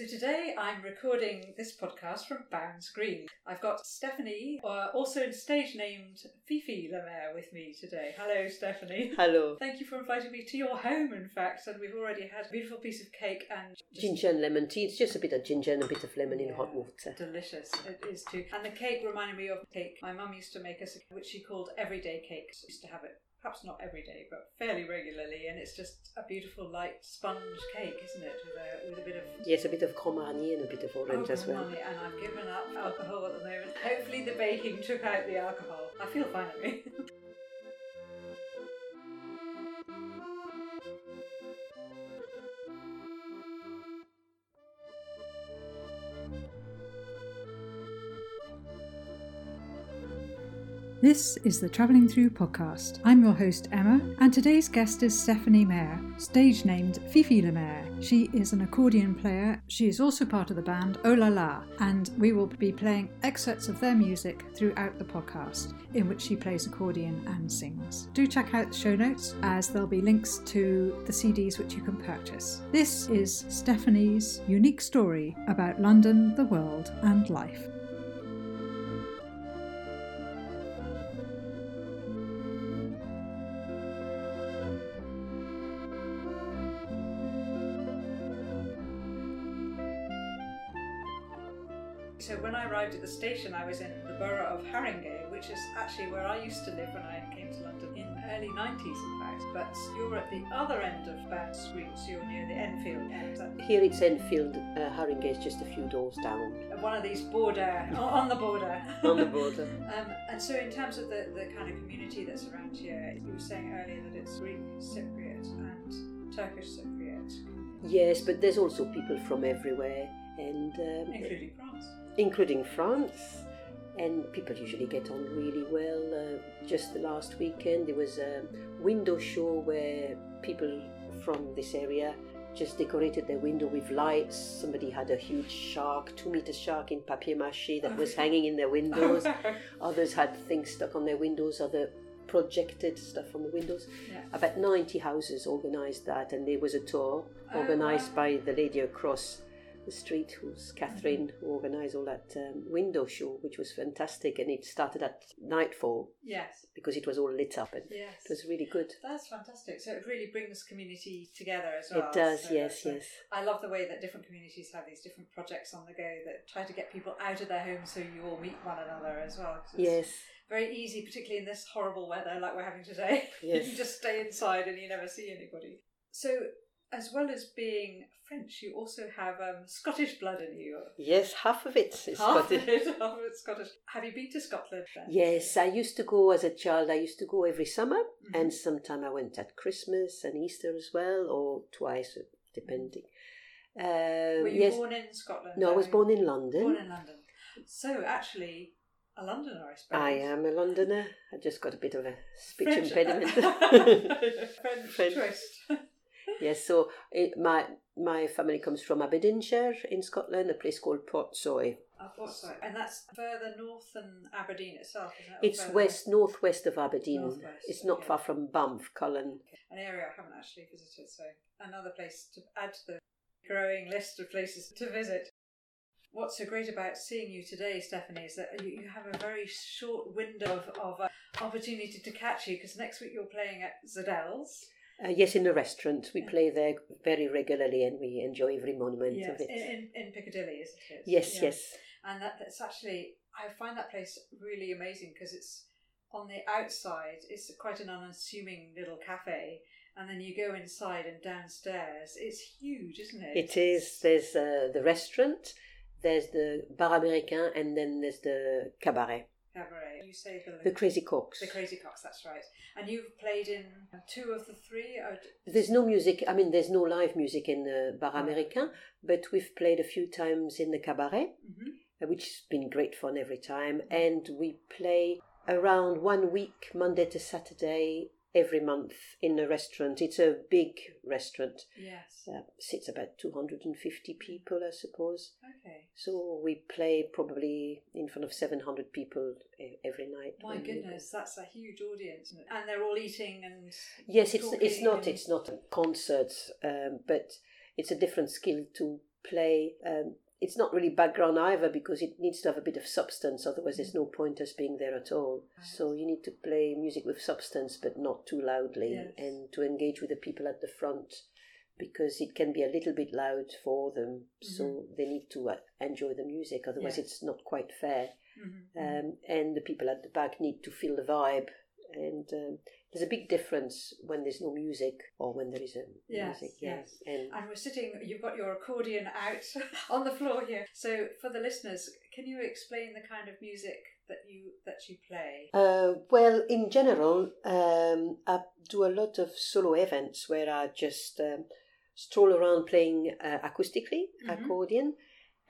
So today I'm recording this podcast from Bounds Green. I've got Stephanie, uh, also in stage named Fifi Lemaire, with me today. Hello, Stephanie. Hello. Thank you for inviting me to your home, in fact, and we've already had a beautiful piece of cake and just Ginger and lemon tea. It's just a bit of ginger and a bit of lemon in Yeah. hot water. Delicious, it is too. And the cake reminded me of cake my mum used to make us, which she called everyday cake. She used to have it, perhaps not every day, but fairly regularly. And it's just a beautiful light sponge cake, isn't it, with a, with a bit of Yes, a bit of Grand Marnier and a bit of orange Oh, as well. and I've given up alcohol at the moment. Hopefully, the baking took out the alcohol. I feel fine at me. This is the Travelling Through podcast. I'm your host, Emma, and today's guest is Stephanie Mayer, stage named Fifi Lemaire. She is an accordion player. She is also part of the band Oh La La, and we will be playing excerpts of their music throughout the podcast, in which she plays accordion and sings. Do check out the show notes, as there'll be links to the CDs which you can purchase. This is Stephanie's unique story about London, the world, and life. So when I arrived at the station, I was in the borough of Haringey, which is actually where I used to live when I came to London in the early 90s, in fact. But you're at the other end of Bounds Green, so you're near the Enfield end. Here it's Enfield, uh, Haringey is just a few doors down One of these border, on the border. on the border. Um, and so, in terms of the, the kind of community that's around here, you were saying earlier that it's Greek Cypriot and Turkish Cypriot, yes, but there's also people from everywhere, and um, including France. Including France. And people usually get on really well. Uh, just the last weekend, there was a window show where people from this area just decorated their window with lights. Somebody had a huge shark, two meter shark in papier mache that was hanging in their windows. Others had things stuck on their windows, other projected stuff on the windows. Yeah. About 90 houses organised that, and there was a tour Oh, organised wow. by the lady across the street, who's Catherine, who organised all that um, window show, which was fantastic. And it started at nightfall yes, because it was all lit up, and yes. it was really good. That's fantastic. So it really brings community together as well. It does, So yes, yes. I love the way that different communities have these different projects on the go that try to get people out of their homes so you all meet one another as well. Yes, Very easy, particularly in this horrible weather like we're having today. Yes. you just stay inside and you never see anybody. So, as well as being French, you also have um, Scottish blood in you. yes, half of it is Half Scottish. of it, half of it's Scottish. Have you been to Scotland then? Yes, I used to go as a child. I used to go every summer, Mhm. and sometime I went at Christmas and Easter as well, or twice, depending. Uh, Were you yes, born in Scotland? no, I was born in London. Born in London. So, actually, a Londoner, I suppose. I am a Londoner. I just got a bit of a speech French- impediment. French, French. twist. Yes, so it, my my family comes from Aberdeenshire in Scotland, a place called Portsoy. I thought. And that's further north than Aberdeen itself, isn't it? Or It's west northwest of Aberdeen. Northwest, it's not okay. far from Banff, Cullen. An area I haven't actually visited, so another place to add to the growing list of places to visit. What's so great about seeing you today, Stephanie, is that you, you have a very short window of, of uh, opportunity to catch you because next week you're playing at Zedel's. Uh, yes, in the restaurant. We Yeah. play there very regularly and we enjoy every moment Yes, of it. in, in, in Piccadilly, isn't it? yes, Yeah. yes. and that, that's actually I find that place really amazing because it's on the outside it's quite an unassuming little cafe and then you go inside and downstairs it's huge isn't it It is. There's uh, the restaurant, there's the bar américain, and then there's the cabaret, cabaret you say the, the Crazy Coqs. the Crazy Coqs that's right and you've played in two of the three d- There's no music. I mean, there's no live music in the bar américain, but we've played a few times in the cabaret, Mhm. uh, which has been great fun every time. And we play around one week, Monday to Saturday, every month in a restaurant. It's a big restaurant. yes Uh, sits about 250 people, I suppose. okay So we play probably in front of 700 people every night. my goodness that's a huge audience and they're all eating and Yes, it's it's not and- it's not concerts, um, but it's a different skill to play. Um, it's not really background either because it needs to have a bit of substance, otherwise, there's no point us being there at all. Right. So, you need to play music with substance but not too loudly Yes. and to engage with the people at the front because it can be a little bit loud for them. So, they need to uh, enjoy the music, otherwise, Yes. it's not quite fair. Mhm. Um, and the people at the back need to feel the vibe. And um, there's a big difference when there's no music or when there is a Yes, music. Yeah. yes. And And we're sitting, you've got your accordion out on the floor here. So, for the listeners, can you explain the kind of music that you that you play? Uh, well, in general, um, I do a lot of solo events where I just um, stroll around playing uh, acoustically, Mhm. accordion.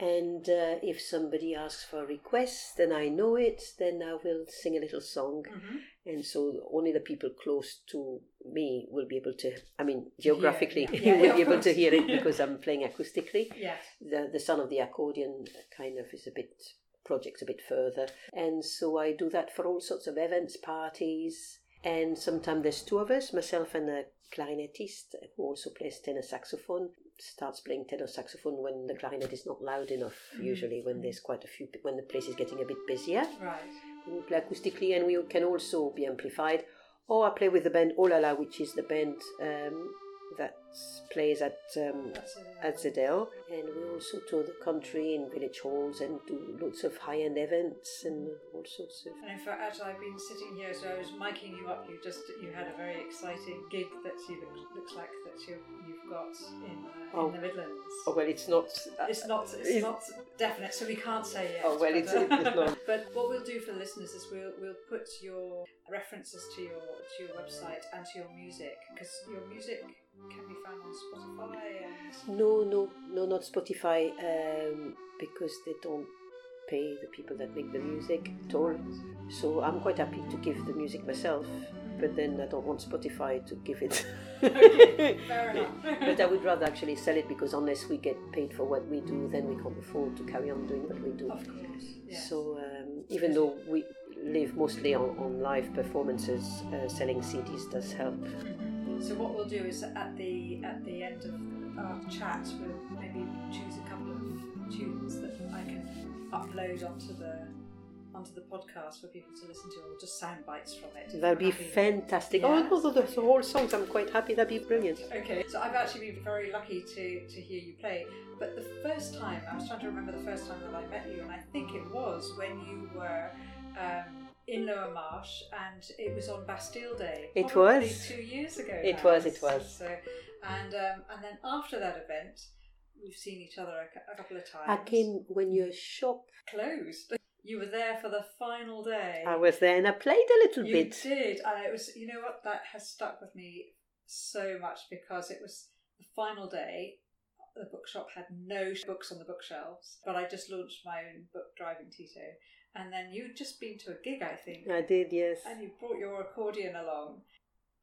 And uh, if somebody asks for a request and I know it, then I will sing a little song. Mm-hmm. And so only the people close to me will be able to, I mean, geographically, yeah. Yeah, will yeah, be of able to hear it because I'm playing acoustically Yes. the the sound of the accordion kind of is a bit projects a bit further and so i do that for all sorts of events parties and sometimes there's two of us myself and a clarinetist who also plays tenor saxophone starts playing tenor saxophone when the clarinet is not loud enough Mhm. usually when there's quite a few when the place is getting a bit busier Right. we play acoustically and we can also be amplified. Or I play with the band Olala, which is the band um, that plays at um, at Zedel. And we also tour the country in village halls and do lots of high end events and all sorts of. And in fact, as I've been sitting here, so I was miking you up. You just you had a very exciting gig that you look, looks like that you you've got in, uh, Oh. in the Midlands. Oh, well, it's not. It's not it's It's- not definite, so we can't say yet. Oh, well, but, it's- it's not. but what we'll do for the listeners is we'll we'll put your references to your to your website and to your music because your music can be found on Spotify and No, no, no, not Spotify, um, because they don't pay the people that make the music at all. So I'm quite happy to give the music myself, but then I don't want Spotify to give it. Okay, fair enough. but I would rather actually sell it because unless we get paid for what we do, then we can't afford to carry on doing what we do. Of course, yes. So um, even though we live mostly on, on live performances, uh, selling CDs does help. So what we'll do is at the at the end of our chat, we'll maybe choose a couple of tunes that I can upload onto the onto the podcast for people to listen to, or just sound bites from it. That'd be happy. fantastic. Yeah. Oh, no, the, the whole songs, I'm quite happy. That'd be brilliant. Okay, so I've actually been very lucky to, to hear you play. But the first time, I was trying to remember the first time that I met you, and I think it was when you were um, in Lower Marsh, and it was on Bastille Day. It was. two years ago. It now. was, it was. So, and um, and then after that event, we've seen each other a, a couple of times. I came when your shop. closed. You were there for the final day. I was there and I played a little You bit. You did, and it was. You know what? That has stuck with me so much because it was the final day. The bookshop had no books on the bookshelves, but I just launched my own book, Driving Tito, and then you'd just been to a gig, I think, I did, yes. and you brought your accordion along,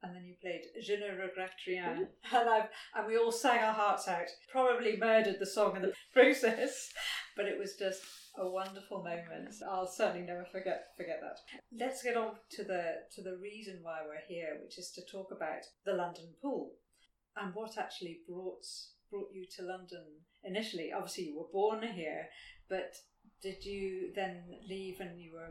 and then you played Je ne regrette rien, Mm-hmm. and I've, and we all sang our hearts out. Probably murdered the song in the process, but it was just a wonderful moment. I'll certainly never forget forget that. Let's get on to the to the reason why we're here, which is to talk about the London pool and what actually brought brought you to London initially. Obviously, you were born here, but did you then leave and you were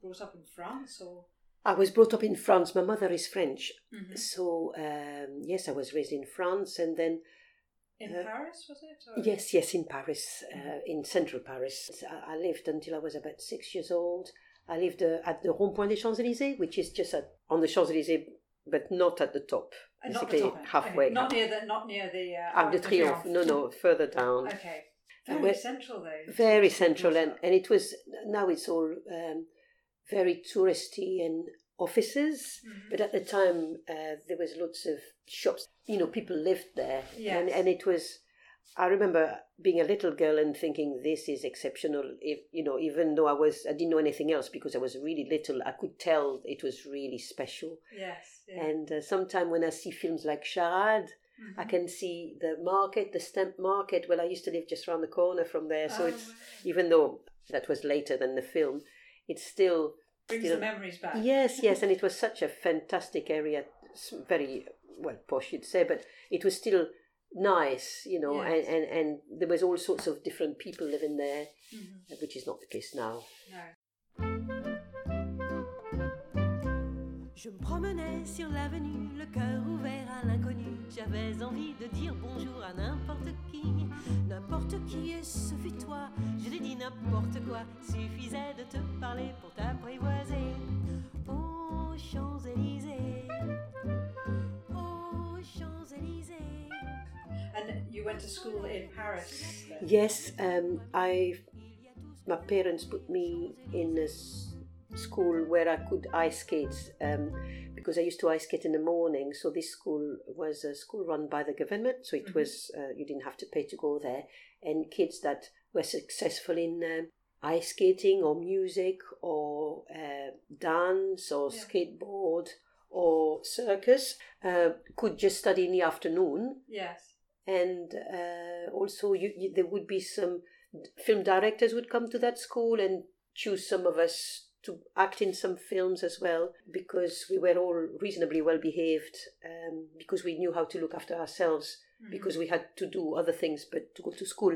brought up in France or? I was brought up in France. My mother is French. Mhm. So, um, yes, I was raised in France and then, In Uh, Paris, was it? Or? yes, yes, in Paris, uh, in central Paris. I, I lived until I was about six years old. I lived uh, at the Rond Point des Champs Elysees, which is just at, on the Champs Elysees, but not at the top. Uh, not the Basically, top halfway. Okay. Not near the not near the uh, Arc de Triomphe. No, no, further down. Okay. And Very we're- central though. very central and, and it was now it's all um, very touristy and offices Mhm. but at the time uh, there was lots of shops you know people lived there and, Yes. and it was i remember being a little girl and thinking this is exceptional if you know even though i was i didn't know anything else because i was really little i could tell it was really special Yes. Yeah. and uh, sometime when i see films like charade Mhm. I can see the market, the stamp market. Well, I used to live just around the corner from there, so Oh, it's right. even though that was later than the film, it's still brings still the memories back. yes, yes, and it was such a fantastic area, very well posh, you'd say, but it was still nice, you know, Yes. and, and, and there was all sorts of different people living there, Mhm. which is not the case now. No. Je me promenais sur l'avenue, le cœur ouvert à l'inconnu. J'avais envie de dire bonjour à n'importe qui. N'importe qui, et ce fut toi. Je l'ai dit n'importe quoi. Suffisait de te parler pour t'apprivoiser. Aux Champs-Élysées. Aux Champs-Élysées. And you went to school in Paris. Yes, um, I, my parents put me in a s- school where I could ice skate um, because I used to ice skate in the morning. So this school was a school run by the government, so it Mhm. was uh, you didn't have to pay to go there, and kids that were successful in um, ice skating or music or uh, dance or Yeah. skateboard or circus uh, could just study in the afternoon Yes. and uh, also you, you, there would be some film directors would come to that school and choose some of us to act in some films as well because we were all reasonably well behaved um, because we knew how to look after ourselves Mhm. because we had to do other things but to go to school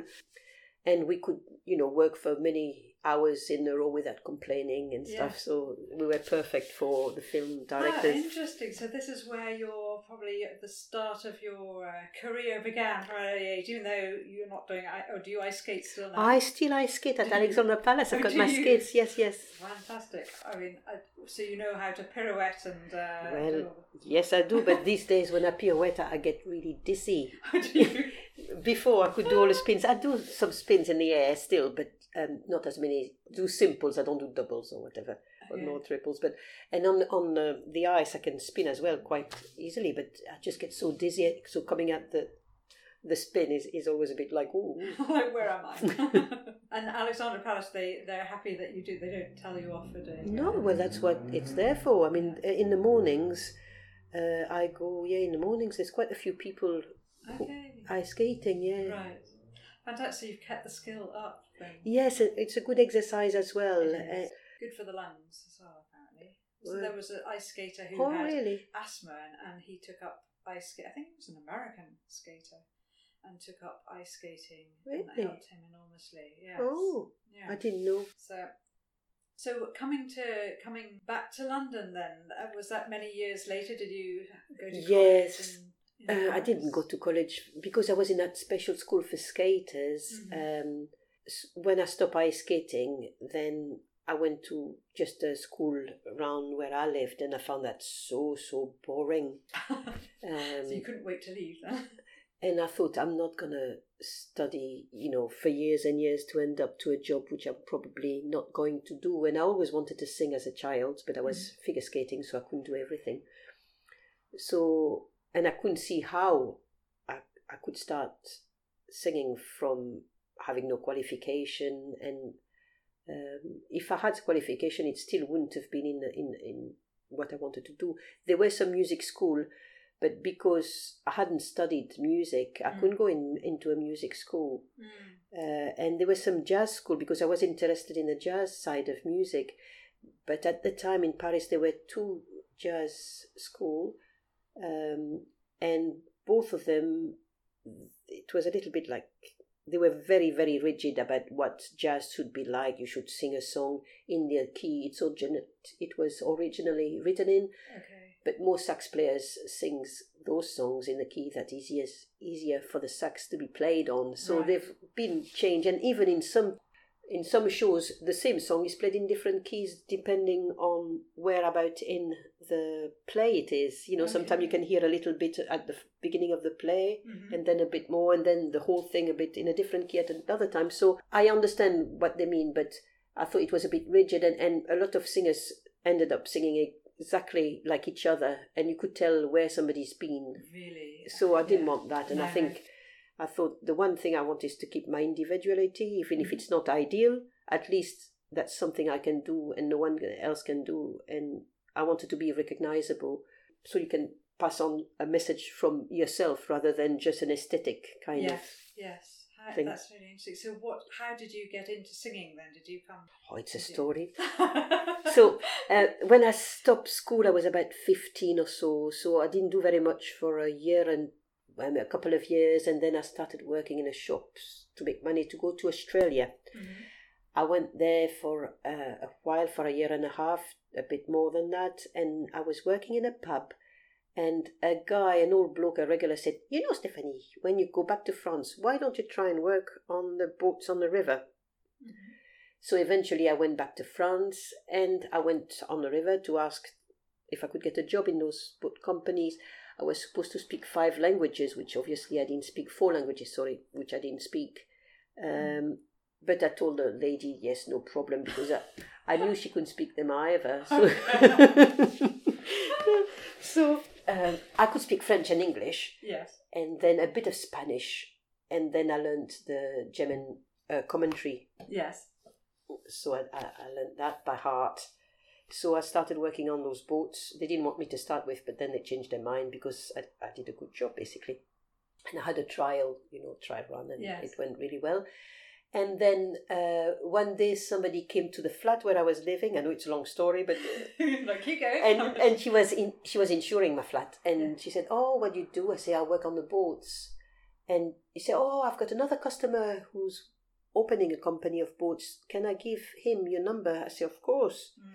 and we could you know work for many hours in a row without complaining and stuff so we were perfect for the film directors Ah, directors interesting. So this is where you're probably at the start of your uh, career began an early age, even though you're not doing. i- Or do you ice skate still now? I still ice skate at? Alexandra Palace. I've Oh, got my you? skates. Yes, yes. Fantastic. I mean, I, so you know how to pirouette and. Uh, Well, Yes, I do. But these days, when I pirouette, I get really dizzy. do you? Before I could do all the spins. I do some spins in the air still, but um, not as many. Do simples. I don't do doubles or whatever, or no triples. But and on on uh, the ice, I can spin as well quite easily. But I just get so dizzy. So coming at the the spin is, is always a bit like oh, where am I? and Alexandra Palace, they they're happy that you do. They don't tell you off for doing. No, uh, well, that's what it's there for. I mean, uh, in the mornings, uh, I go. Yeah, in the mornings, there's quite a few people Okay. ice skating. Yeah. Right. Fantastic. So you've kept the skill up. Then. Yes, it's a good exercise as well. Good for the lungs as well, apparently. So there was an ice skater who oh, had really? asthma and, and he took up ice skate. I think he was an American skater and took up ice skating and that Really? helped him enormously. Yes. Oh, yeah. I didn't know. So, so coming to coming back to London, then uh, was that many years later? Did you go to Yes. college? in- in Uh, I didn't go to college because I was in that special school for skaters. Mhm. Um, when I stopped ice skating, then I went to just a school around where I lived, and I found that so so boring. Um, so you couldn't wait to leave then. and I thought I'm not gonna study, you know, for years and years to end up to a job which I'm probably not going to do. And I always wanted to sing as a child, but I was figure skating, so I couldn't do everything. So, and I couldn't see how I I could start singing from having no qualification. And um, if I had qualification, it still wouldn't have been in in in what I wanted to do. There were some music school but because I hadn't studied music, I Mm. couldn't go in into a music school. Mm. Uh, and there was some jazz school because I was interested in the jazz side of music. But at the time in Paris, there were two jazz school, um, and both of them, it was a little bit like they were very very rigid about what jazz should be like. You should sing a song in the key it's origin- it was originally written in, Okay. but most sax players sings those songs in the key that is easiest, easier for the sax to be played on. So Right. they've been changed, and even in some in some shows, the same song is played in different keys depending on where about in the play it is. You know, sometimes you can hear a little bit at the beginning of the play, Mhm. and then a bit more, and then the whole thing a bit in a different key at another time. So I understand what they mean, but I thought it was a bit rigid, and, and a lot of singers ended up singing exactly like each other, and you could tell where somebody's been. Really. So I didn't Yeah. want that, and I think I thought the one thing I want is to keep my individuality, even if Mhm. it's not ideal. At least that's something I can do, and no one else can do, and I wanted to be recognizable, so you can pass on a message from yourself rather than just an aesthetic kind yes, of. yes. Thing. that's really interesting. So, what? How did you get into singing then? Did you come? Oh, it's a story. So uh, when I stopped school, I was about 15 or so. So I didn't do very much for a year and um, a couple of years, and then I started working in a shop to make money to go to Australia. Mm-hmm. I went there for uh, a while, for a year and a half, a bit more than that, and I was working in a pub. And a guy, an old bloke, a regular, said, You know, Stephanie, when you go back to France, why don't you try and work on the boats on the river? So eventually I went back to France and I went on the river to ask if I could get a job in those boat companies. I was supposed to speak five languages, which obviously I didn't speak, four languages, sorry, which I didn't speak. Um, but I told the lady, yes, no problem, because I, I knew she couldn't speak them either. So, so um, I could speak French and English, Yes. and then a bit of Spanish, and then I learned the German uh, commentary. Yes. So I, I, I learned that by heart. So I started working on those boats. They didn't want me to start with, but then they changed their mind because I, I did a good job, basically. And I had a trial, you know, trial run, and Yes. it went really well. And then uh, one day somebody came to the flat where I was living. I know it's a long story, but like keep going. and and she was in she was insuring my flat and she said oh what do you do i say i work on the boats and he said oh i've got another customer who's opening a company of boats can i give him your number i say, of course Mm.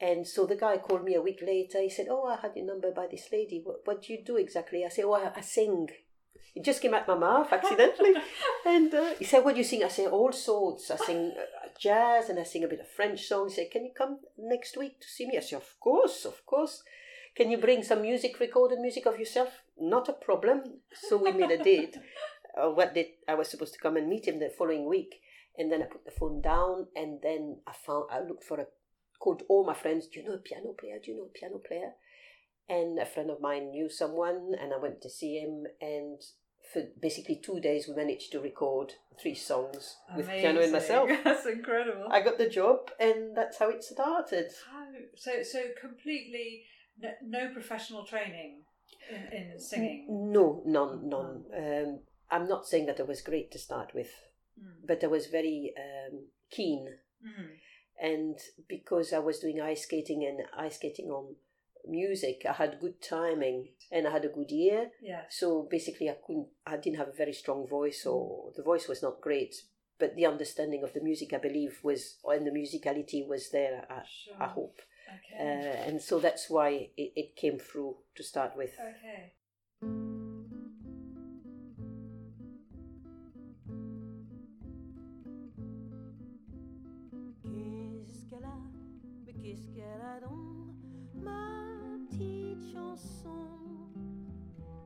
And so the guy called me a week later he said oh i had your number by this lady what, what do you do exactly i said oh i, I sing it just came out my mouth accidentally and uh, he said, What do you sing? I say, All sorts. I sing uh, jazz and I sing a bit of French songs. He said, Can you come next week to see me? I said, Of course, of course. Can you bring some music, recorded music of yourself? Not a problem. So we made a date. Uh, what did I was supposed to come and meet him the following week, and then I put the phone down, and then I found I looked for a called all my friends. Do you know a piano player? Do you know a piano player? And a friend of mine knew someone, and I went to see him, and for basically two days we managed to record three songs with piano and myself. That's incredible. I got the job, and that's how it started. How, so so completely no, no professional training in, in singing. No, none, none. Um, I'm not saying that I was great to start with, Mm. but I was very um, keen, Mm. And because I was doing ice skating and ice skating on music, I had good timing and I had a good ear. Yes. So basically, I couldn't, I didn't have a very strong voice, or the voice was not great. But the understanding of the music, I believe, was and the musicality was there. I, Sure. I hope, Okay. uh, and so that's why it, it came through to start with. okay. Qu'est-ce qu'elle a donc Ma petite chanson?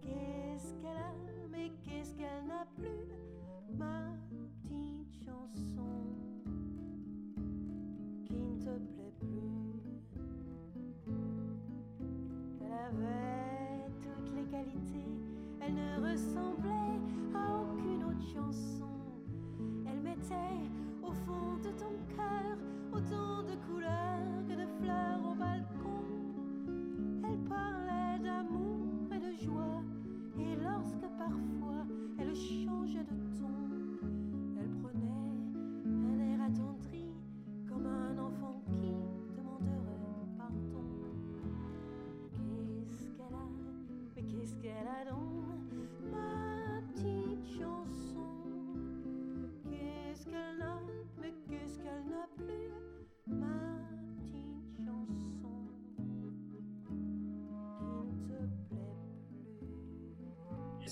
Qu'est-ce qu'elle a Mais qu'est-ce qu'elle n'a plus Ma petite chanson? Qui ne te plaît plus? Elle avait toutes les qualités Elle ne ressemblait à aucune autre chanson. Elle mettait au fond de ton cœur autant de couleurs fleurs au balcon. Elle parlait d'amour et de joie, et lorsque parfois elle changeait de ton,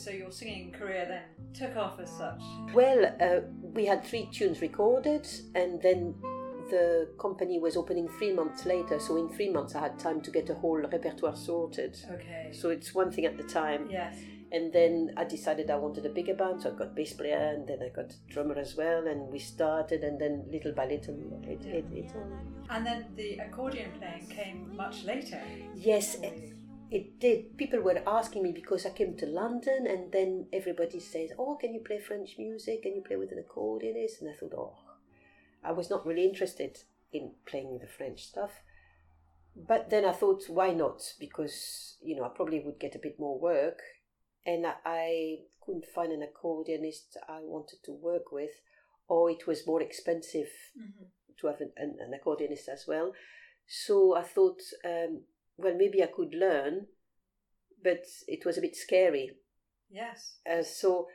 So your singing career then took off as such. Well, uh, we had three tunes recorded, and then the company was opening three months later. So in three months, I had time to get a whole repertoire sorted. Okay. So it's one thing at the time. yes. And then I decided I wanted a bigger band, so I got bass player, and then I got drummer as well, and we started, and then little by little, it, it, it And then the accordion playing came much later. Yes, it, it did. People were asking me because I came to London, and then everybody says, "Oh, can you play French music? Can you play with an accordionist?" And I thought, "Oh, I was not really interested in playing the French stuff." But then I thought, why not? Because you know, I probably would get a bit more work, and I, I couldn't find an accordionist I wanted to work with, or it was more expensive to have an, an, an accordionist as well. So I thought, um, well, maybe I could learn, but it was a bit scary. Yes. Uh, so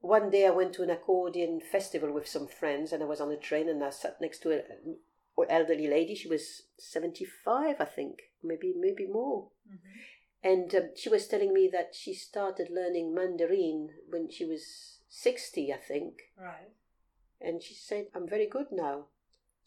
one day I went to an accordion festival with some friends, and I was on a train, and I sat next to an elderly lady. She was seventy-five, I think, maybe maybe more. hmm And um, she was telling me that she started learning Mandarin when she was sixty, I think. Right. And she said, "I'm very good now."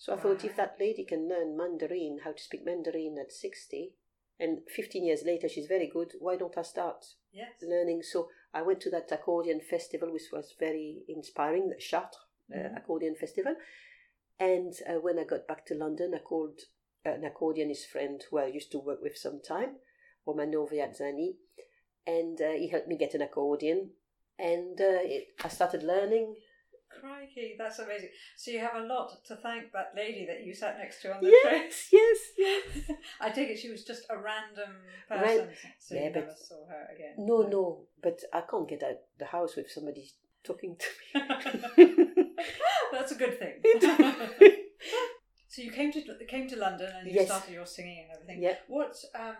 So I thought, if that lady can learn Mandarin, how to speak Mandarin at sixty, and fifteen years later she's very good, why don't I start Yes. learning. So I went to that accordion festival, which was very inspiring, the Chartres uh, Mhm. Accordion Festival. And uh, when I got back to London, I called uh, an accordionist friend who I used to work with sometime, Romano Viazzani, and uh, he helped me get an accordion. And uh, it, I started learning. Crikey, that's amazing. So you have a lot to thank that lady that you sat next to on the train. Yes, yes, yes. I take it she was just a random Ran- person, so Yeah, you but- never saw her again. No, no, but I can't get out the house with somebody talking to me. That's a good thing. so you came to came to London and you Yes. started your singing and everything. yeah. What um,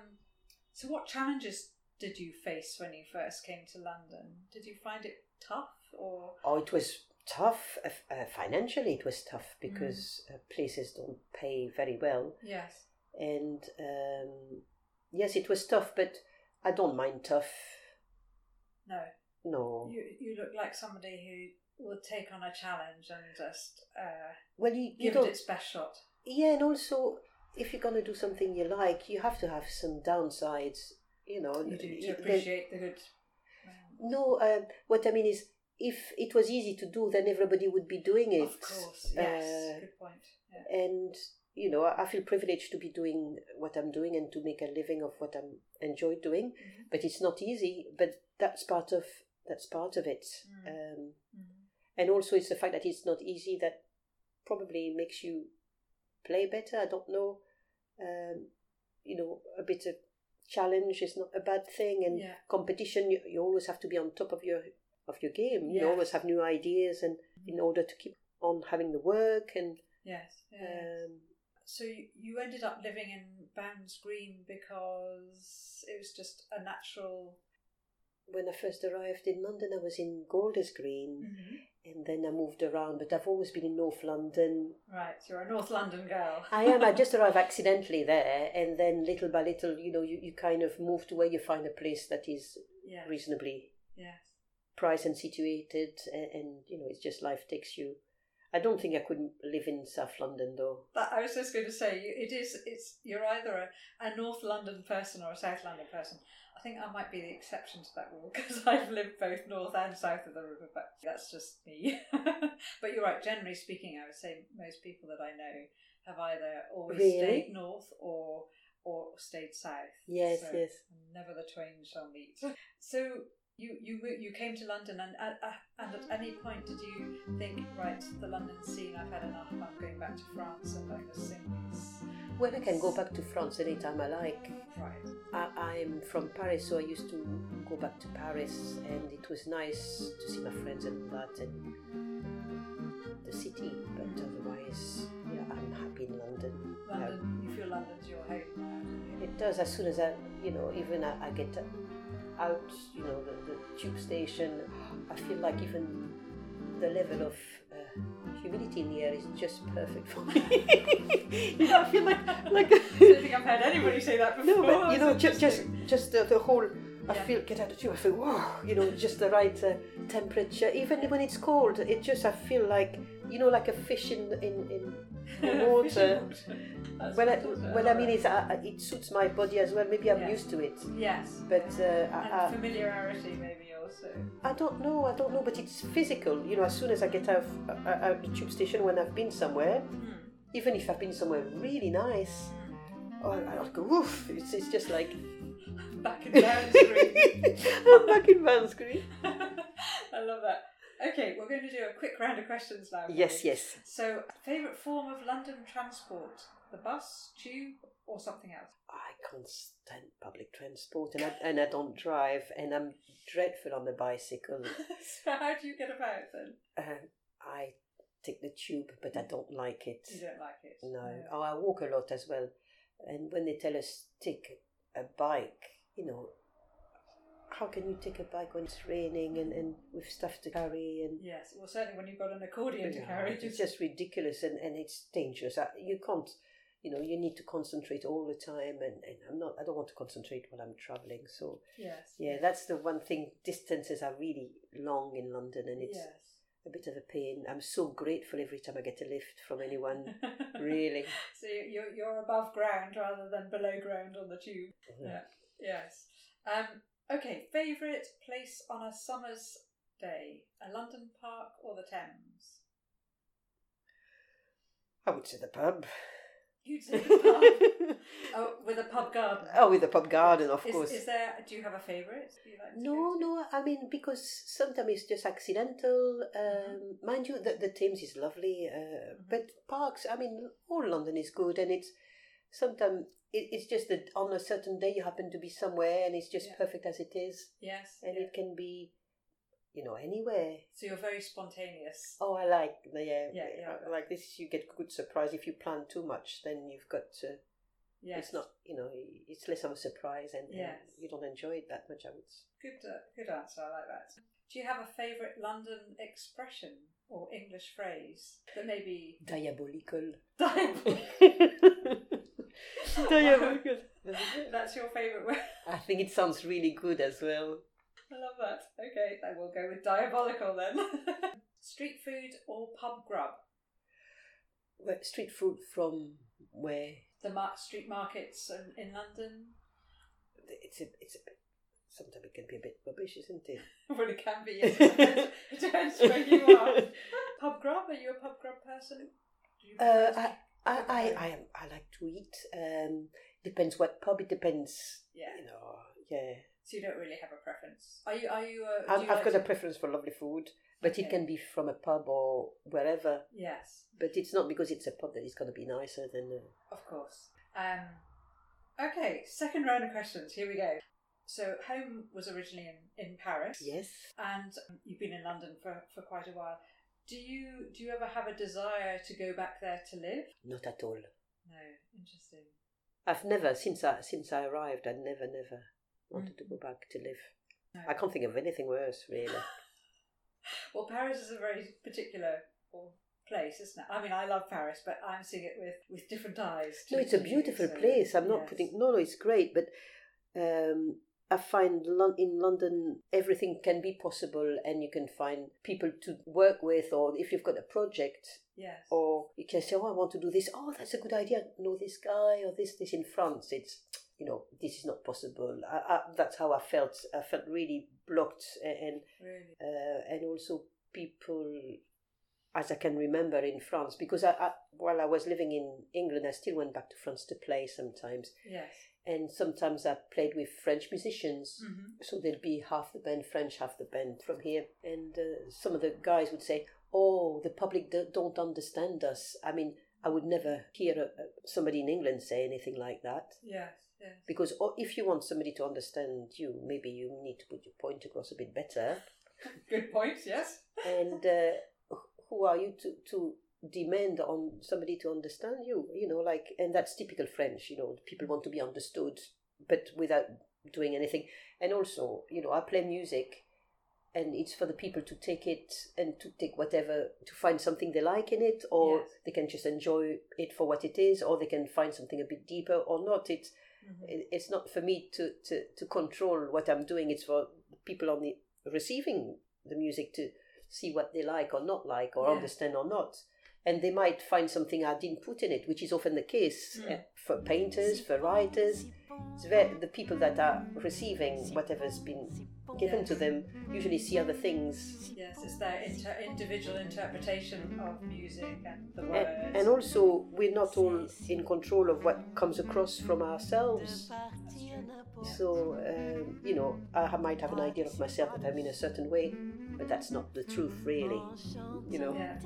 so what challenges did you face when you first came to London? Did you find it tough or Oh, it was tough. Uh, uh, financially, it was tough because uh, places don't pay very well. yes? And um, yes, it was tough, but I don't mind tough. No, No. you you look like somebody who will take on a challenge and just uh, well, you, you give it its best shot. Yeah, and also, if you're going to do something you like, you have to have some downsides. You know, You do to appreciate the good. um, No, um, what I mean is, if it was easy to do, then everybody would be doing it. Of course, yes. Uh, good point. Yeah. and you know I feel privileged to be doing what I'm doing and to make a living of what I'm enjoy doing. Mhm. But it's not easy. But that's part of that's part of it. Mm. Um, Mhm. and also it's the fact that it's not easy that probably makes you play better. I don't know. Um, you know, a bit of challenge is not a bad thing, and Yeah. competition. You, you always have to be on top of your of your game. You always have new ideas, and in order to keep on having the work and Yes. yeah. um, So you, you ended up living in Bounds Green because it was just a natural. when I first arrived in London, I was in Golders Green, Mm-hmm. and then I moved around. But I've always been in North London. Right, so you're a North London girl. I am. I just arrived accidentally there, and then little by little, you know, you, you kind of move to where you find a place that is Yes. reasonably Yes. Priced and situated, and, and you know, it's just life takes you. I don't think I could live in South London though. That, I was just going to say it is. It's you're either a, a North London person or a South London person. I think I might be the exception to that rule because I've lived both north and south of the river. But that's just me. but you're right. Generally speaking, I would say most people that I know have either always Really? stayed north or or stayed south. Yes, So yes. Never the twain shall meet. So you you you came to London, and at, at- and at any point did you think, right, the London scene, I've had enough. I'm going back to France and I'm going to sing this. Well, I can go back to France anytime I like. Right. I, I'm from Paris, so I used to go back to Paris, and it was nice to see my friends and all that, and the city. But otherwise, yeah, I'm happy in London. London, you feel London's your home now, you? It does. As soon as I, you know, even I, I get out, you know, the, the tube station, I feel like even the level of uh, humidity in the air is just perfect for me. you know, I feel like like. I don't think I've heard anybody say that before. No, but you know, just just just the, the whole. I Yeah. feel get out of the tube. I feel wow, you know, just the right uh, temperature. Even when it's cold, it just I feel like you know, like a fish in in in water. Well, I, well, I mean, it. it's, uh, it suits my body as well. Maybe I'm Yeah. used to it, yes, but uh, I, I, familiarity maybe also. I don't know. I don't know, but it's physical. You know, as soon as I get out of, uh, out the tube station when I've been somewhere, Hmm. even if I've been somewhere really nice, oh, I'll go woof. It's, it's just like Back in Bounds Green. I'm back in Bounds Green. I love that. Okay, we're going to do a quick round of questions now. Yes, yes. So, favourite form of London transport? The bus, tube, or something else? I can't stand public transport, and I, and I don't drive, and I'm dreadful on the bicycle. so, how do you get about then? Uh, I take the tube, but I don't like it. You don't like it? No. Oh, I walk a lot as well. And when they tell us take a bike, you know, how can you take a bike when it's raining and, and with stuff to carry and Yes, well, certainly when you've got an accordion to carry. it's just ridiculous and, and it's dangerous. You can't, you know, you need to concentrate all the time, and, and I'm not. I don't want to concentrate when I'm traveling. So yes. yeah, that's the one thing. Distances are really long in London, and it's yes. a bit of a pain. I'm so grateful every time I get a lift from anyone. really. so you- you're you're above ground rather than below ground on the tube. Yeah. Yes. Um. Okay. Favorite place on a summer's day: a London park or the Thames? I would say the pub. You'd say the pub. oh, with a pub garden. oh, with a pub garden, of is, course. Is there? Do you have a favourite? Like No, no. I mean, because sometimes it's just accidental. Um, Mind you, the, the Thames is lovely, uh, Mhm. but parks. I mean, all London is good, and it's sometimes it, it's just that on a certain day you happen to be somewhere, and it's just Yeah. perfect as it is, Yes. and yeah. it can be, you know, anywhere. So you're very spontaneous. Oh, I like the yeah, Yeah, yeah. Like this. You get good surprise if you plan too much. Then you've got to. Yes. It's not, you know, it's less of a surprise, and, and you don't enjoy it that much. I would. Good, uh, good answer. I like that. Do you have a favourite London expression or English phrase that maybe Diabolical. diabolical? Diabolical. That's your favourite word. I think it sounds really good as well. I love that. Okay, then we'll go with diabolical then. Street food or pub grub? Well, street food from where The mar- street markets in, in London. it's a it's a bit, sometimes it can be a bit rubbish, isn't it? well, it can be. Yes, it depends- it where you are. Pub grub? Are you a pub grub person? Do you Uh, I, to- I, I, I I like to eat. Um, depends what pub. It depends. Yeah. You know. Yeah. So you don't really have a preference. Are you? Are you? Uh, you I've like got to- a preference for lovely food, but Okay. it can be from a pub or wherever. Yes. But it's not because it's a pub that it's going to be nicer than. Uh, Of course. Um, okay, second round of questions. Here we go. So, home was originally in, in Paris, yes. and you've been in London for, for quite a while. Do you do you ever have a desire to go back there to live? Not at all. No, interesting. I've never since I since I arrived. I never never wanted to go back to live. No. I can't think of anything worse, really. Well, Paris is a very particular place, isn't it? I mean, I love Paris, but I'm seeing it with, with different eyes. no, it's a beautiful so, place. I'm not yes. putting. No, no, it's great, but um, I find in London everything can be possible, and you can find people to work with, or if you've got a project, Yes. or you can say, "Oh, I want to do this. Oh, that's a good idea. Know this guy or this this in France." It's you know this is not possible. I, I, that's how I felt. I felt really blocked, and and, Really. uh, and also people, as I can remember in France, because I, I while I was living in England, I still went back to France to play sometimes, Yes. And sometimes I played with French musicians. hmm So there'd be half the band French, half the band from here. And uh, some of the guys would say, Oh, the public do- don't understand us. I mean, I would never hear a, a- somebody in England say anything like that. Yes. Yes. Because oh, if you want somebody to understand you, maybe you need to put your point across a bit better. Good point. Yes. And uh, who are you to, to demand on somebody to understand you? You know, like, and that's typical French, you know, people want to be understood, but without doing anything. And also, you know, I play music and it's for the people to take it and to take whatever, to find something they like in it, or Yes. they can just enjoy it for what it is, or they can find something a bit deeper or not. It's, Mhm. it's not for me to, to, to control what I'm doing. It's for people on the receiving the music to see what they like or not like or Yeah. understand or not. And they might find something I didn't put in it, which is often the case Mm. for painters, for writers. It's very, the people that are receiving whatever's been given to them usually see other things. Yes, it's their inter- individual interpretation of music and the words. And, and also, we're not all in control of what comes across from ourselves. So, um, you know, I might have an idea of myself that I'm in a certain way, but that's not the truth, really. You know? yeah.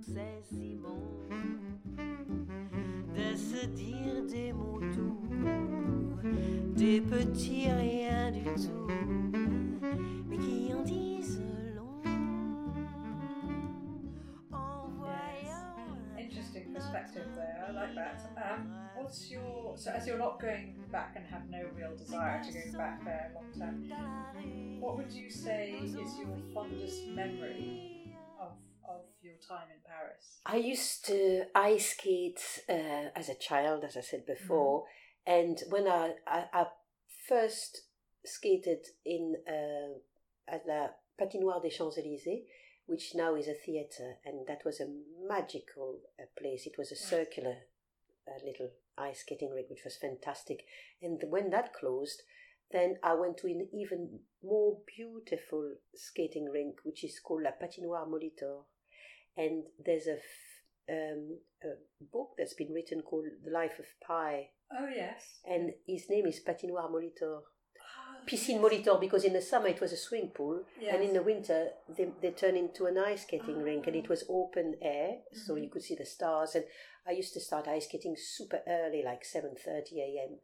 C'est si bon de se dire des mots doux, des petits riens du tout, mais qui en perspective there. I like that. Um, what's your so as you're not going back and have no real desire to go back there long term? What would you say is your fondest memory of of your time in Paris? I used to ice skate uh, as a child, as I said before, and when I, I, I first skated in uh, at la Patinoire des Champs Elysees, which now is a theatre, and that was a magical uh, place. It was a circular uh, little ice skating rink, which was fantastic. And when that closed, then I went to an even more beautiful skating rink, which is called La Patinoire Molitor. And there's a, f- um, a book that's been written called The Life of Pi, Oh yes. and his name is Patinoire Molitor. Piscine yes. Molitor because in the summer it was a swimming pool, Yes. and in the winter they, they turned into an ice skating rink, and it was open air, so Mhm. you could see the stars. And I used to start ice skating super early, like seven thirty a.m.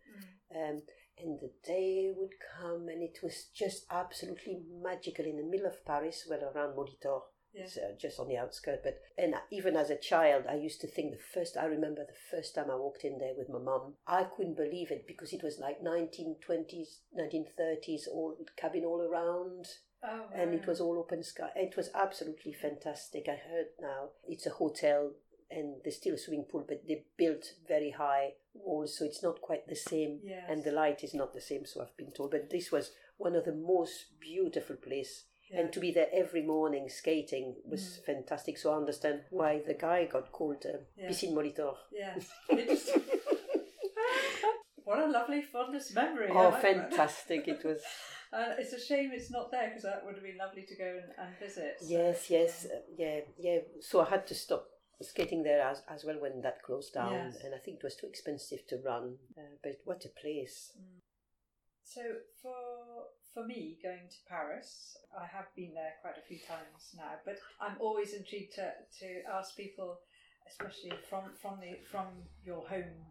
Mm. Um, and the day would come, and it was just absolutely magical in the middle of Paris, well around Molitor. It's, uh, just on the outskirts, but and even as a child, I used to think the first. I remember the first time I walked in there with my mum. I couldn't believe it because it was like 1920s, 1930s, all cabin all around, Oh, and it was all open sky. It was absolutely fantastic. I heard now it's a hotel and there's still a swimming pool, but they built very high walls, so it's not quite the same, Yes. and the light is not the same. So I've been told, but this was one of the most beautiful place Yeah. and to be there every morning skating was Mm. fantastic. So I understand why the guy got called uh, Yeah. Piscine Molitor. Yes. What a lovely fondest memory. Oh, fantastic! It was. Uh, it's a shame it's not there because that would have been lovely to go and, and visit. so, Yes, yes, uh, yeah, yeah. So I had to stop skating there as, as well when that closed down, Yes. and I think it was too expensive to run. Uh, but what a place! So for for me, going to Paris, I have been there quite a few times now, but I'm always intrigued to, to ask people, especially from from the from your home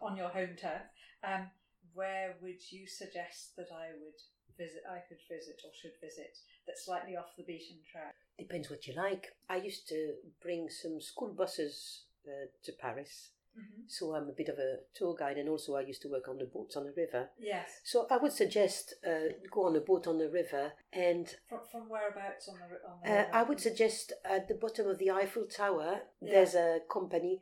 on your home turf, um, where would you suggest that I would visit? I could visit or should visit that's slightly off the beaten track. Depends what you like. I used to bring some school buses uh, to Paris, Mm-hmm. so I'm a bit of a tour guide, and also I used to work on the boats on the river. Yes. So I would suggest uh, go on a boat on the river, and From, from whereabouts on the on the uh, river? I would suggest at the bottom of the Eiffel Tower, Yeah. there's a company.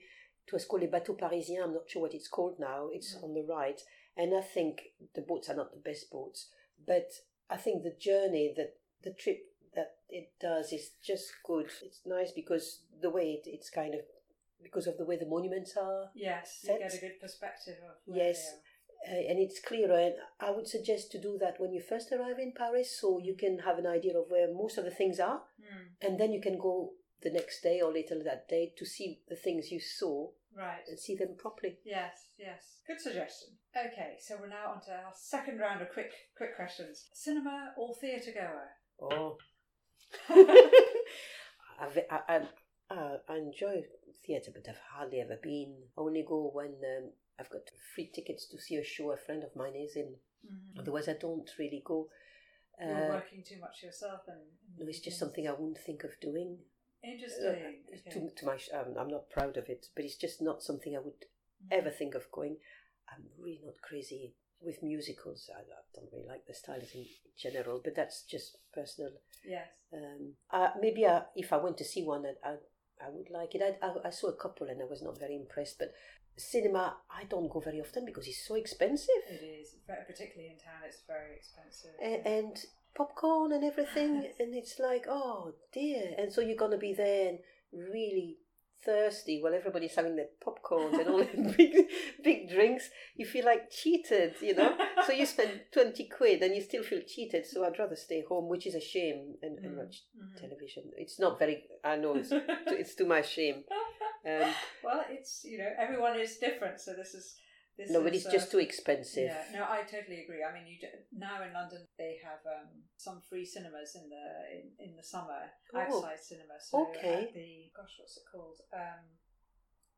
It was called Les Bateaux Parisiens. I'm not sure what it's called now. It's Mm. on the right, and I think the boats are not the best boats, but I think the journey that the trip that it does is just good. It's nice because the way it, it's kind of because of the way the monuments are. Yes, you get a good perspective of where Yes. they are. uh, and it's clearer. And I would suggest to do that when you first arrive in Paris, so you can have an idea of where most of the things are, Hmm. and then you can go the next day or later that day to see the things you saw Right. and see them properly. Yes, yes. Good suggestion. Okay, so we're now on to our second round of quick quick questions. Cinema or theatre goer? Oh, I've, I, I, I, I enjoy theatre, but I've hardly ever been. I only go when um, I've got free tickets to see a show a friend of mine is in. Mm-hmm. Otherwise, I don't really go. You're Uh, working too much yourself, and no, it's just something I wouldn't think of doing. Interesting. Uh, Okay. to, to my, um, I'm not proud of it, but it's just not something I would Mhm. ever think of going. I'm really not crazy with musicals. I, I don't really like the styles in general, but that's just personal. Yes. Um, uh, maybe I, if I went to see one, I, I, I would like it. I, I, I saw a couple and I was not very impressed, but cinema, I don't go very often because it's so expensive. It is, particularly in town. It's very expensive. A- and popcorn and everything, and it's like, oh dear. And so you're going to be there and really thirsty while everybody's having their popcorns and all the big, big. You feel like cheated, you know? so you spend 20 quid and you still feel cheated. So I'd rather stay home, which is a shame, and, and Mm, watch mhm. television. It's not very, I know, it's, it's to my shame. Um, well, it's you know everyone is different, so this is this. no, but is, it's just uh, too expensive. Yeah, no, I totally agree. I mean, you do, now in London they have um, some free cinemas in the in, in the summer Oh, outside cinema. So okay. the gosh, what's it called? Um,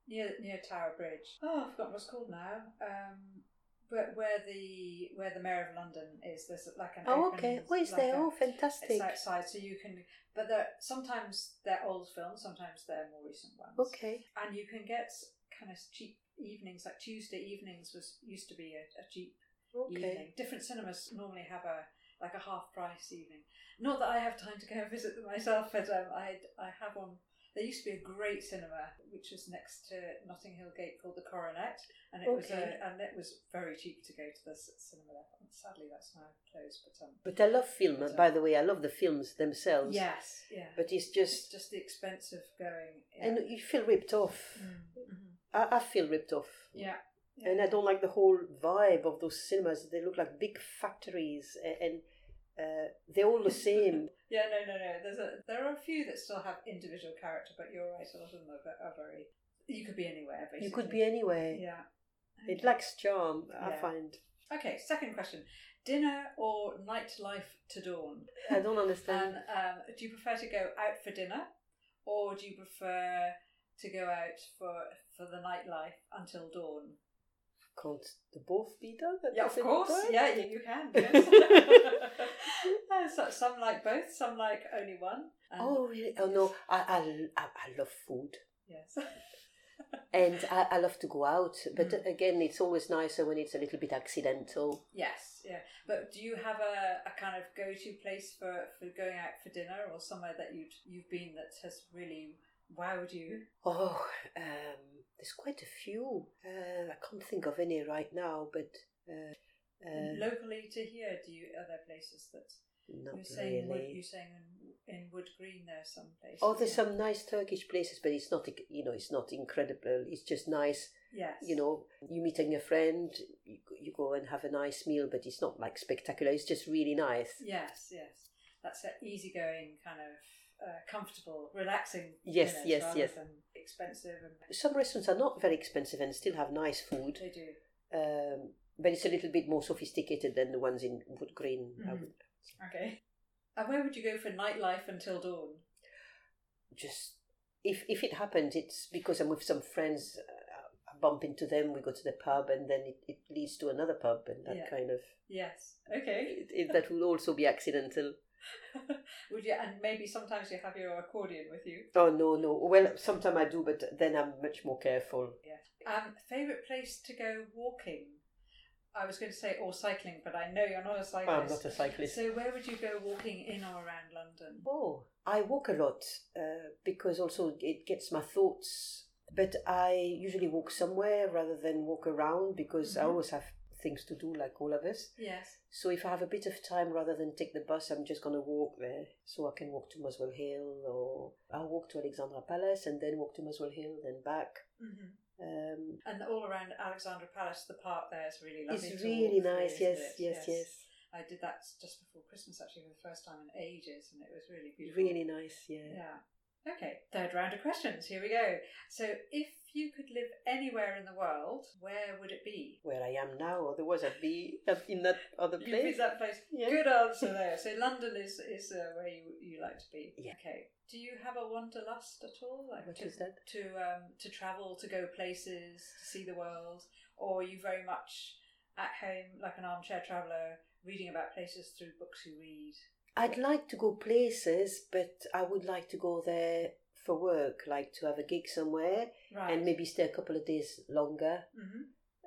near near Tower Bridge. Oh, I've forgotten what it's called now. Um, but where the where the mayor of London is, there's like an Oh, open, okay. Oh, is like there? a- Oh, fantastic. It's outside, so you can. But they're, sometimes they're old films, sometimes they're more recent ones. Okay. And you can get kind of cheap evenings, like Tuesday evenings, was used to be a, a cheap Okay. evening. Different cinemas normally have a like a half price evening. Not that I have time to go and visit them myself, but um, I I have one. There used to be a great cinema which was next to Notting Hill Gate called the Coronet, and it was a, and it was very cheap to go to the cinema there. And sadly, that's now closed. But um, But I love film. But, uh, by the way, I love the films themselves. yes, yeah. But it's it's just, just the expense of going. Yeah. and you feel ripped off. Mm, mhm. I, I feel ripped off. yeah. And I don't like the whole vibe of those cinemas. They look like big factories, a- and uh, they're all the same. Yeah, no, no, no. There's a there are a few that still have individual character, but you're right. A lot of them are, are very. You could be anywhere, basically. you could be anywhere. Yeah. It lacks charm, I find. Okay. Second question: dinner or nightlife to dawn? I don't understand. And um, do you prefer to go out for dinner, or do you prefer to go out for for the nightlife until dawn? Can't the both be done? Yeah, of course. Yeah, you, you can. Yes. Uh, so, some like both. Some like only one. Oh, really? Oh, no. I, I, I, I love food. Yes. And I, I love to go out. But Mm. again, it's always nicer when it's a little bit accidental. Yes, yeah. But do you have a, a kind of go to place for, for going out for dinner or somewhere that you'd you've been that has really wowed you? Oh, um, there's quite a few. Uh, I can't think of any right now, but uh, uh, Locally to here, do you are there places that you're saying Wood, you're saying in, in Wood Green there's some places. Oh, there's yeah. some nice Turkish places, but it's not, you know, it's not incredible. It's just nice. Yes. You know, you meeting a friend, you, you go and have a nice meal, but it's not like spectacular. It's just really nice. Yes, yes. That's an easygoing kind of uh, comfortable, relaxing. Yes, dinners yes, yes. Expensive and Some restaurants are not very expensive and still have nice food, they do. um, but it's a little bit more sophisticated than the ones in Wood Green. Mhm. would Okay. And where would you go for nightlife until dawn? just if if it happens, it's because I'm with some friends. Uh, I bump into them. We go to the pub, and then it, it leads to another pub, and that Yeah. kind of Yes. Okay. it, it, that will also be accidental. Would you? And maybe sometimes you have your accordion with you. Oh no, no. Well, sometimes I do, but then I'm much more careful. Yeah. Um, favorite place to go walking? I was going to say or cycling, but I know you're not a cyclist. I'm not a cyclist. So where would you go walking in or around London? Oh, I walk a lot uh, because also it gets my thoughts. But I usually walk somewhere rather than walk around because I Mhm. always have things to do, like all of us. Yes. So if I have a bit of time rather than take the bus, I'm just going to walk there. So I can walk to Muswell Hill or I'll walk to Alexandra Palace and then walk to Muswell Hill, then back. hmm Um, And all around Alexandra Palace, the park there is really lovely. it's really through, nice. Yes, it? yes, yes, I did that just before Christmas, actually, for the first time in ages, and it was really beautiful. Really nice, yeah. Yeah. Okay, third round of questions. Here we go. So, if you could live anywhere in the world, where would it be? Where I am now, otherwise I'd be in that other You'd place. be that place. Yeah. Good answer there. So, London is is uh, where you you like to be. Yeah. Okay. Do you have a wanderlust at all? Like What to, is that? To um to travel, to go places, to see the world, or are you very much at home, like an armchair traveller, reading about places through books you read? I'd like to go places, but I would like to go there for work, like to have a gig somewhere Right. and maybe stay a couple of days longer. hmm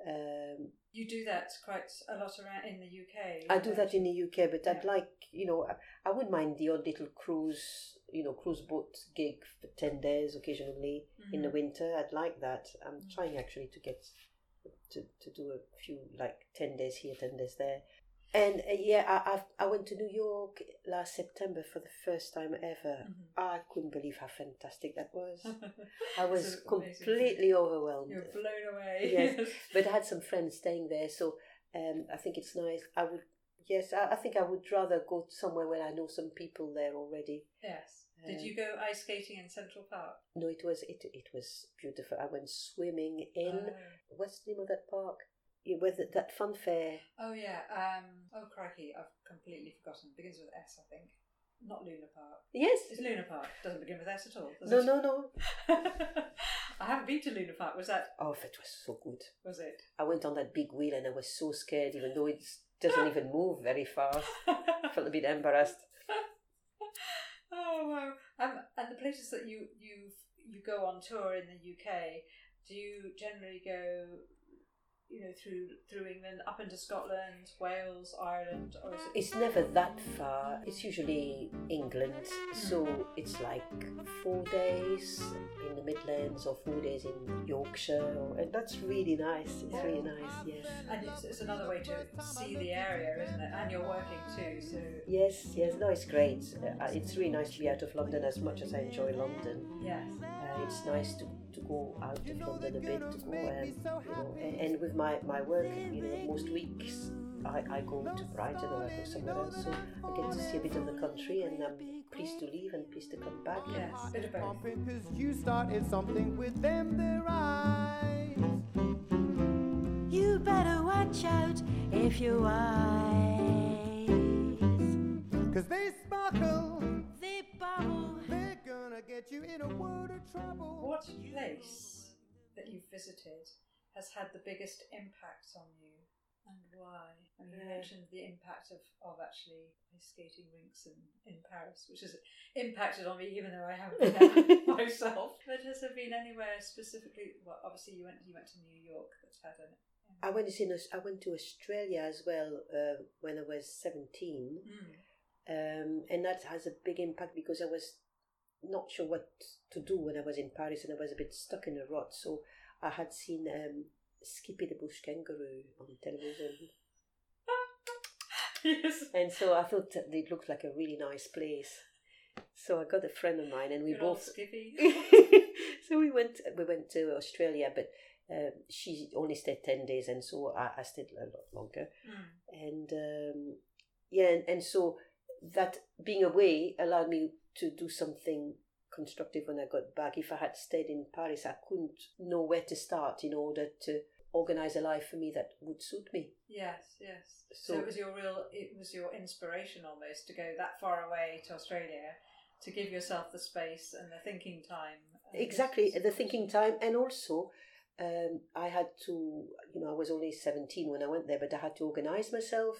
Um, You do that quite a lot around in the UK. I do that in the UK, but I'd like, you know, I, I wouldn't mind the odd little cruise, you know, cruise boat gig for 10 days occasionally in the Mhm. winter. I'd like that. I'm Mm. trying actually to get to, to do a few, like 10 days here, 10 days there. And uh, yeah, I, I've, I went to New York last September for the first time ever. Mhm. I couldn't believe how fantastic that was. I was an amazing completely overwhelmed. You're blown away. Yes. But I had some friends staying there, so um, I think it's nice. I would, yes, I, I think I would rather go somewhere where I know some people there already. yes. Did Um, you go ice skating in Central Park? No, it was it it was beautiful. I went swimming in Oh. what's the name of that park? With that- that fun fair. Oh yeah. Um. Oh crikey, I've completely forgotten. Begins with S, I think. Not Luna Park. Yes. It's Luna Park. Doesn't begin with S at all. No, it? no, no. I haven't been to Luna Park. Was that? Oh, that was so good. Was it? I went on that big wheel and I was so scared, even though it doesn't even move very fast. I felt a bit embarrassed. oh wow! Um, and the places that you you you go on tour in the UK, do you generally go, you know, through through England up into Scotland, Wales, Ireland, or it? It's never that far. It's usually England, so it's like four days in the Midlands or four days in Yorkshire, or, and that's really nice. It's really nice. Yes. And it's, it's another way to see the area, isn't it? And you're working too, so Yes, yes, no, it's great. Uh, it's really nice to be out of London as much as I enjoy London. yes. Uh, it's nice to, to go out of London a bit, to go, um, you know, and, and with my, my work, you know, most weeks I, I go to Brighton or I go somewhere else, so I get to see a bit of the country, and I'm pleased to leave and pleased to come back. Yes, bit of both. Cause you started something with them their eyes. You better watch out if you're wise. Cause they get you in a world of trouble. What place that you've visited has had the biggest impact on you, and why? And you Uh, mentioned the impact of, of actually ice skating rinks in, in Paris, which has impacted on me, even though I haven't been there myself. But has there been anywhere specifically? Well, obviously you went you went to New York. That's had an. I went, in, Aus- I went to Australia as well uh, when I was 17. Mm. um, and that has a big impact because I was not sure what to do when I was in Paris and I was a bit stuck in a rut. So I had seen um, Skippy the Bush Kangaroo on television, yes. and so I thought that it looked like a really nice place. So I got a friend of mine, and we Good both. Skippy. so we went. We went to Australia, but uh, she only stayed ten days, and so I, I stayed a lot longer. Mm. and um, yeah, and, and so that being away allowed me to do something constructive when I got back. If I had stayed in Paris, I couldn't know where to start in order to organize a life for me that would suit me. Yes, yes. So, So- it was your real, it was your inspiration almost to go that far away to Australia to give yourself the space and the thinking time. Exactly, the thinking time, and also um, I had to, you know, I was only 17 when I went there, but I had to organize myself,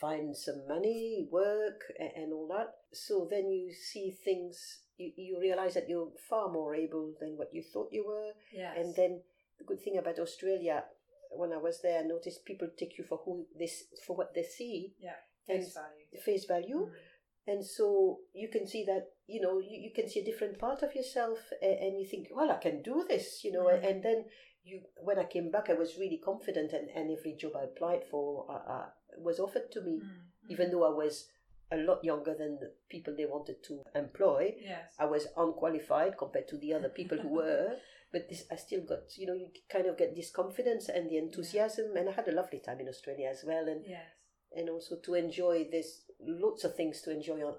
find some money, work, and, and all that. So then you see things, you, you realize that you're far more able than what you thought you were. Yes. And then the good thing about Australia, when I was there, I noticed people take you for who this for what they see, yeah, face value. face value, Mm. and so you can see that you know you, you can see a different part of yourself, and, and you think, well, I can do this, you know, Mm. and then you when I came back, I was really confident, and, and every job I applied for uh, uh, was offered to me, Mm. even though I was a lot younger than the people they wanted to employ. Yes. I was unqualified compared to the other people who were, but this, I still got, you know, you kind of get this confidence and the enthusiasm. And I had a lovely time in Australia as well, and Yes. and also to enjoy. There's lots of things to enjoy on,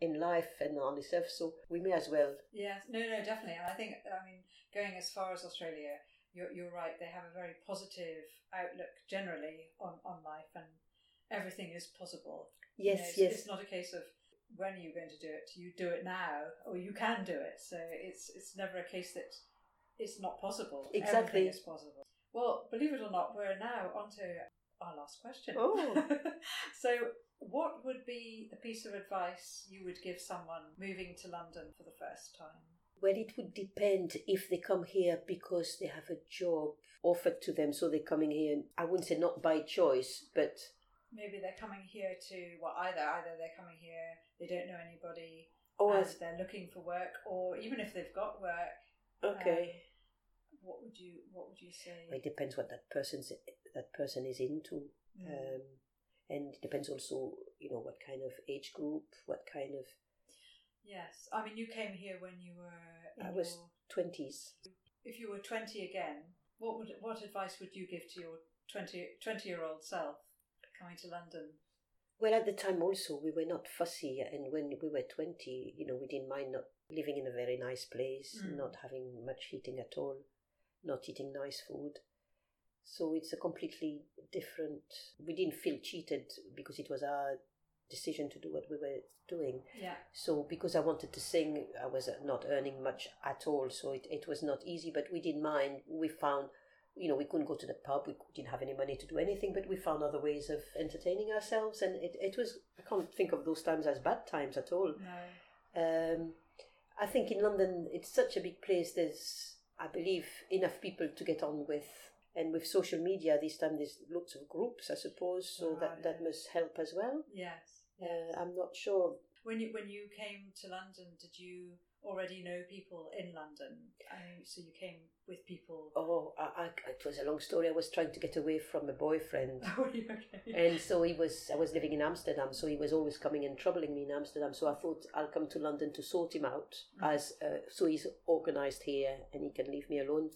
in life and on this earth, so we may as well. Yes. No, no, definitely. And I think, I mean, going as far as Australia, you're, you're right. They have a very positive outlook generally on, on life and everything is possible. You know, Yes, it's, yes, It's not a case of when are you going to do it. You do it now, or you can do it. So it's it's never a case that it's not possible. Exactly. Everything is possible. Well, believe it or not, we're now on to our last question. Oh. so, what would be the piece of advice you would give someone moving to London for the first time? Well, it would depend if they come here because they have a job offered to them, so they're coming here. I wouldn't say not by choice, but Maybe they're coming here to well, either either they're coming here, they don't know anybody, and as- they're looking for work, or even if they've got work, okay. what would you what would you say? it depends what that person's that person is into. Mm. um, and it depends also you know what kind of age group what kind of yes, I mean you came here when you were. In I was your, 20s if you were twenty again, what would what advice would you give to your 20, 20 year old self coming to London? well at the time also we were not fussy and when we were 20 you know we didn't mind not living in a very nice place Mm. not having much heating at all not eating nice food so it's a completely different we didn't feel cheated because it was our decision to do what we were doing Yeah, So because I wanted to sing, I was not earning much at all. So it, it was not easy, but we didn't mind. We found, you know, we couldn't go to the pub. We didn't have any money to do anything, but we found other ways of entertaining ourselves. And it, it was, I can't think of those times as bad times at all. no, Um, I think in London, it's such a big place. There's I believe, enough people to get on with. And with social media, this time there's lots of groups, I suppose, so Ah, that, that must help as well. Yes. Uh, I'm not sure. When you when you came to London, did you already know people in London? I so you came with people. Oh, I, I, it was a long story. I was trying to get away from a boyfriend. Oh, okay? and so he was i was living in amsterdam so he was always coming and troubling me in amsterdam so i thought i'll come to london to sort him out Mhm. as uh, so he's organized here and he can leave me alone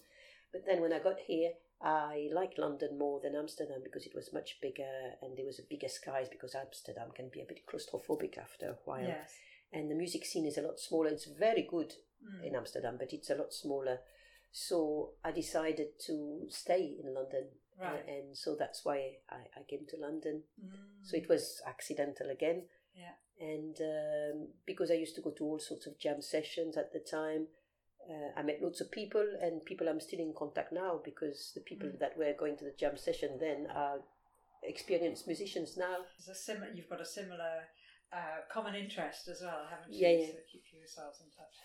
but then when i got here i liked london more than amsterdam because it was much bigger and there was a bigger skies because amsterdam can be a bit claustrophobic after a while Yes. and the music scene is a lot smaller it's very good Mm. in amsterdam but it's a lot smaller so i decided to stay in london uh, Right. and so that's why I, I came to london Mm. so it was accidental again. Yeah. And um, because I used to go to all sorts of jam sessions at the time, uh, I met lots of people, and people I'm still in contact now because the people Mm. that were going to the jam session then are experienced musicians now. There's a sim- you've got a similar uh, common interest as well, haven't you? Yeah, yeah. So keep yourselves in touch.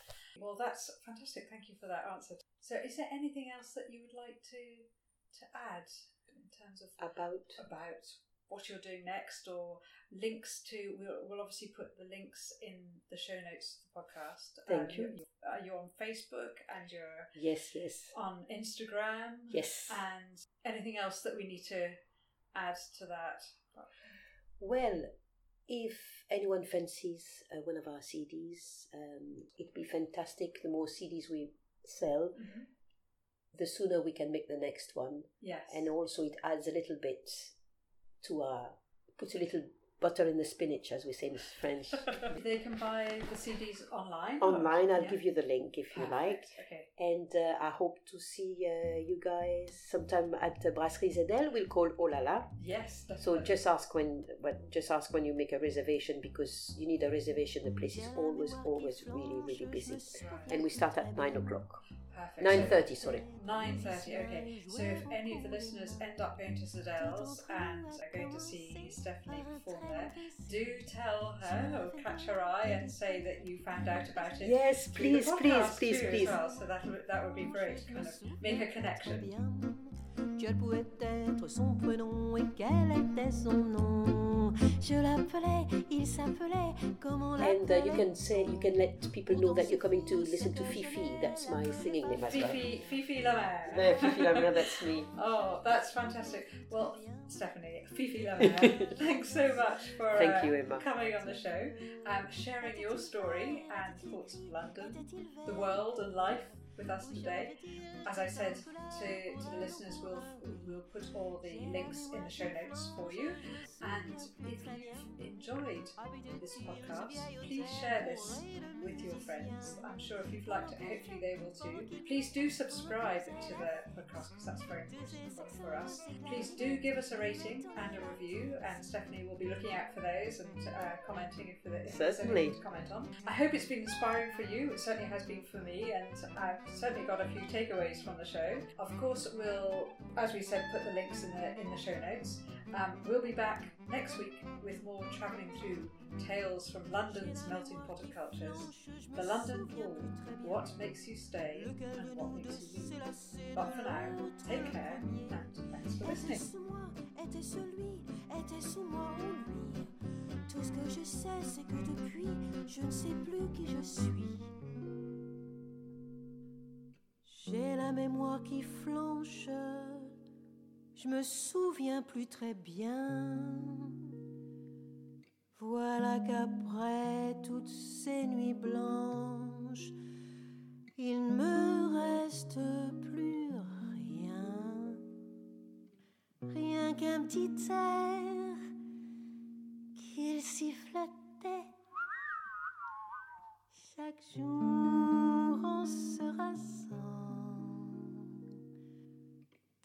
Well, that's fantastic. Thank you for that answer. So, is there anything else that you would like to to add in terms of About about what you're doing next or links to we'll, we'll obviously put the links in the show notes of the podcast Thank you. you're, uh, you're on facebook and you're yes, yes, on instagram yes. and anything else that we need to add to that Well, if anyone fancies uh, one of our CDs, um, it'd be fantastic. The more CDs we sell, the sooner we can make the next one. yes and also it adds a little bit to our put a little butter in the spinach as we say in french. They can buy the cds online? Online i'll Yeah. give you the link if you like. okay. And uh, i hope to see uh, you guys sometime at uh, brasserie zedel we'll call oh la la yes so just ask when but just ask when you make a reservation because you need a reservation. The place is always always really really busy. And we start at nine o'clock. Perfect. nine thirty sorry. 9.30 okay. So if any of the listeners end up going to Zedel's and are going to see Stephanie perform there uh, do tell her or catch her. eye and say that you found out about it yes through please please please please. well. so that would, that would be great kind of make a connection Quel pouvait être son prénom et quel était son nom Je l'appelais, il s'appelait, comment And uh, you can say you can let people know that you're coming to listen to Fifi. That's my singing name as well. Fifi Fifi Lamere No, Fifi Lamere, that's me. oh that's fantastic well Stephanie Fifi Lamere thanks so much for Thank uh, you, Emma. coming on the show um, sharing your story and thoughts of London the world and life with us today. As I said to, to the listeners, we'll we'll put all the links in the show notes for you. And if you've enjoyed this podcast, please share this with your friends. I'm sure if you've liked it, hopefully they will too. Please do subscribe to the podcast because that's very important for, us. Please do give us a rating and a review, and Stephanie will be looking out for those and uh, commenting if, there- if there's Certainly. anything to comment on. I hope it's been inspiring for you. It certainly has been for me, and I've certainly got a few takeaways from the show. Of course, we'll, as we said, put the links in the in the show notes. Um, we'll be back next week with more travelling through tales from London's melting pot of cultures. The London Pool, what makes you stay and what makes you leave. But for now, take care and thanks for listening. Tout ce que je sais, c'est que depuis, je ne sais plus qui je suis. J'ai la mémoire qui flanche, je me souviens plus très bien. Voilà qu'après toutes ces nuits blanches, il ne me reste plus rien. Rien qu'un petit air qu'il sifflotait. Chaque jour on se rassemble.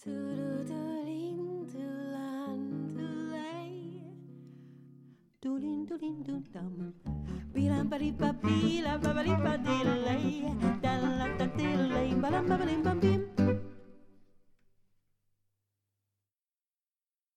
Doulay. Doulin, doulin, doulam. Bilam, bali, babila, babali, badilay. Dalla, dadilay, balam, babalim, bam, bim.